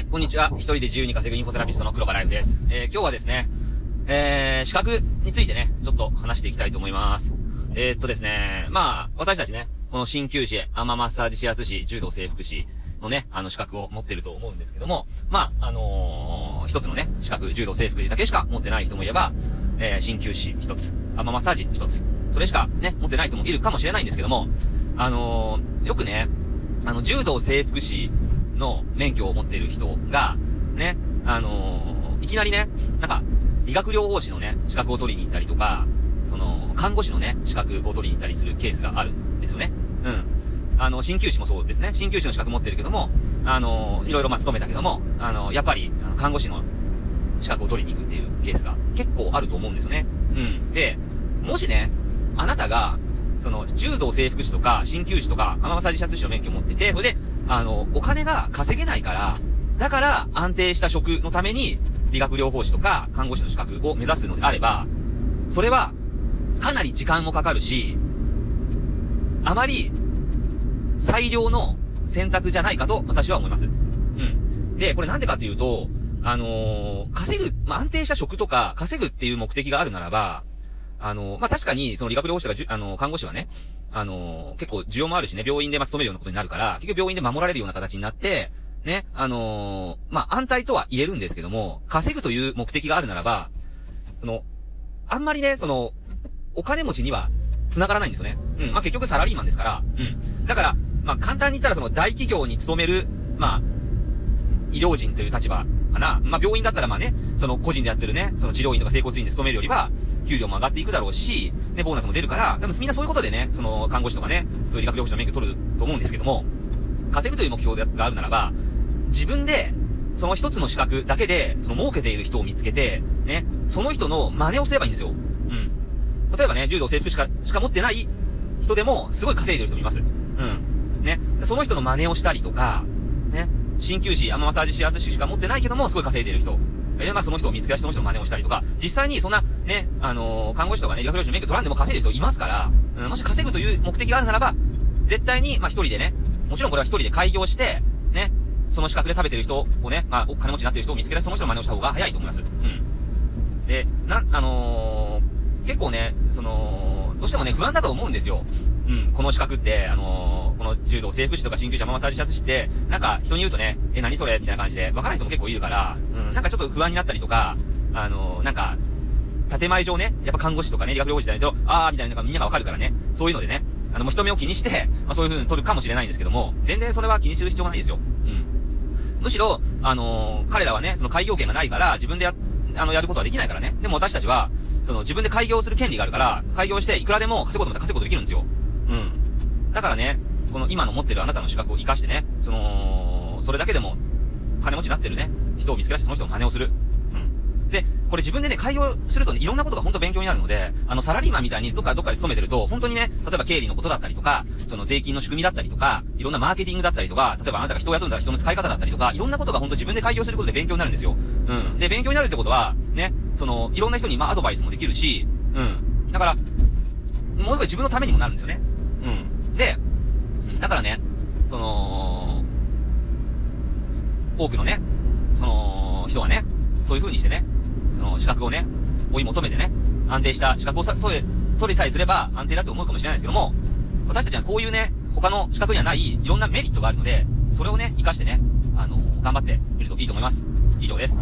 はい、こんにちは。一人で自由に稼ぐインフォセラピストの黒場ライフです。えー、今日はですね、えー、資格についてね、ちょっと話していきたいと思います。えー、っとですね、まあ、私たちね、この鍼灸師、アママッサージ指圧師、柔道整復師のね、あの資格を持ってると思うんですけども、まあ、あのー、一つのね、資格、柔道整復師だけしか持ってない人もいれば、えー、鍼灸師一つ、アママッサージ一つ、それしかね、持ってない人もいるかもしれないんですけども、あのー、よくね、あの、柔道整復師の免許を持っている人が、ね、あのーいきなりね、なんか、理学療法士のね、資格を取りに行ったりとか、その、看護師のね、資格を取りに行ったりするケースがあるんですよね。うん。あの、鍼灸師もそうですね。鍼灸師の資格持ってるけども、あのーいろいろま勤めたけども、あのやっぱり、あの看護師の資格を取りに行くっていうケースが結構あると思うんですよね。うん。で、もしね、あなたが、その、柔道整復師とか、鍼灸師とか、アママサージシャツ師の免許を持ってて、それで、あの、お金が稼げないから、だから安定した職のために、理学療法士とか、看護師の資格を目指すのであれば、それは、かなり時間もかかるし、あまり、最良の選択じゃないかと私は思います。うん。で、これなんでかっていうと、あのー稼ぐ、まあ、安定した職とか、稼ぐっていう目的があるならば、あのまあ、確かに、その理学療法士とかじゅ、あの看護師はね、あの結構需要もあるしね、病院でま勤めるようなことになるから、結局病院で守られるような形になって、ね、あのーまあ、安泰とは言えるんですけども、稼ぐという目的があるならば、あの、あんまりね、その、お金持ちには繋がらないんですよね。うん。まあ、結局サラリーマンですから。うん。だから、まあ、簡単に言ったらその大企業に勤める、まあ、医療人という立場かな。まあ、病院だったらまあね、その個人でやってるね、その治療院とか整骨院で勤めるよりは、給料も上がっていくだろうし、ね、ボーナスも出るから、多分みんなそういうことでね、その看護師とかね、そういう理学療法士の免許取ると思うんですけども、稼ぐという目標があるならば、自分で、その一つの資格だけで、その儲けている人を見つけて、ね、その人の真似をすればいいんですよ。うん。例えばね、柔道整復しか、しか持ってない人でも、すごい稼いでる人もいます。うん。ね。その人の真似をしたりとか、ね。鍼灸師、アママッサージ指圧師しか持ってないけども、すごい稼いでる人。え、まあその人を見つけ出してその人の真似をしたりとか、実際にそんな、ね、あのー看護師とかね、理学療法士の免許取らんでも稼いでる人いますから、うん、もし稼ぐという目的があるならば、絶対に、まあ一人でね、もちろんこれは一人で開業して、ね、その資格で食べてる人をね、まあ、お金持ちになってる人を見つけ出してその人の真似をした方が早いと思います。うん。で、な、あのー結構ね、その、どうしてもね、不安だと思うんですよ。うん、この資格って、あのーこの柔道整復師とか鍼灸師、アママッサージシャツ師って、なんか人に言うとね、え、何それ？みたいな感じで、わからない人も結構いるから、うん、なんかちょっと不安になったりとか、あのーなんか、建前上ね、やっぱ看護師とかね、理学療法士じゃないと、あーみたいなのがみんながわかるからね、そういうのでね、あの、もう人目を気にして、まあそういう風に取るかもしれないんですけども、全然それは気にする必要がないですよ。うん。むしろ、あのー彼らはね、その開業権がないから、自分でや、あの、やることはできないからね。でも私たちは、その自分で開業する権利があるから、開業していくらでも稼ぐことまた稼ぐことできるんですよ。うん。だからね、この今の持ってるあなたの資格を活かしてね、その、それだけでも、金持ちになってるね、人を見つけ出してその人の真似をする。うん。で、これ自分でね、開業するとね、いろんなことが本当勉強になるので、あの、サラリーマンみたいにどっかどっかで勤めてると、本当にね、例えば経理のことだったりとか、その税金の仕組みだったりとか、いろんなマーケティングだったりとか、例えばあなたが人を雇うんだら人の使い方だったりとか、いろんなことが本当自分で開業することで勉強になるんですよ。うん。で、勉強になるってことは、ね、その、いろんな人にまあアドバイスもできるし、うん。だから、ものすごい自分のためにもなるんですよね。うん。で、だからね、その、多くのね、その、人はね、そういう風にしてね、その資格をね、追い求めてね、安定した資格をさ取れ、取りさえすれば安定だと思うかもしれないですけども、私たちはこういうね、他の資格にはないいろんなメリットがあるので、それをね、活かしてね、あの、頑張ってみるといいと思います。以上です。